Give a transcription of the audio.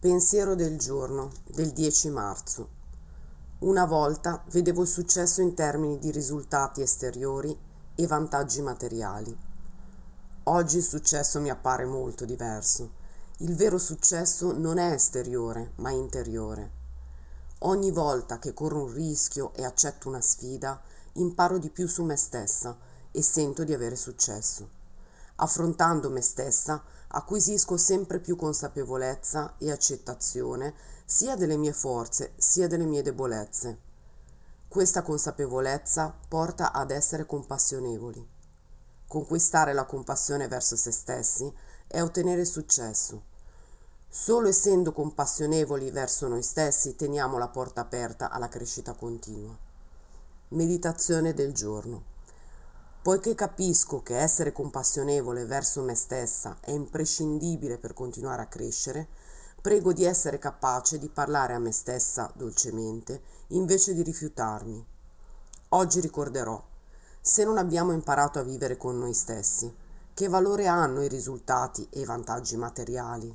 Pensiero del giorno del 10 marzo. Una volta vedevo il successo in termini di risultati esteriori e vantaggi materiali. Oggi il successo mi appare molto diverso. Il vero successo non è esteriore, ma interiore. Ogni volta che corro un rischio e accetto una sfida, imparo di più su me stessa e sento di avere successo. Affrontando me stessa, acquisisco sempre più consapevolezza e accettazione sia delle mie forze sia delle mie debolezze. Questa consapevolezza porta ad essere compassionevoli. Conquistare la compassione verso se stessi è ottenere successo. Solo essendo compassionevoli verso noi stessi teniamo la porta aperta alla crescita continua. Meditazione del giorno. Poiché capisco che essere compassionevole verso me stessa è imprescindibile per continuare a crescere, prego di essere capace di parlare a me stessa dolcemente invece di rifiutarmi. Oggi ricorderò, se non abbiamo imparato a vivere con noi stessi, che valore hanno i risultati e i vantaggi materiali?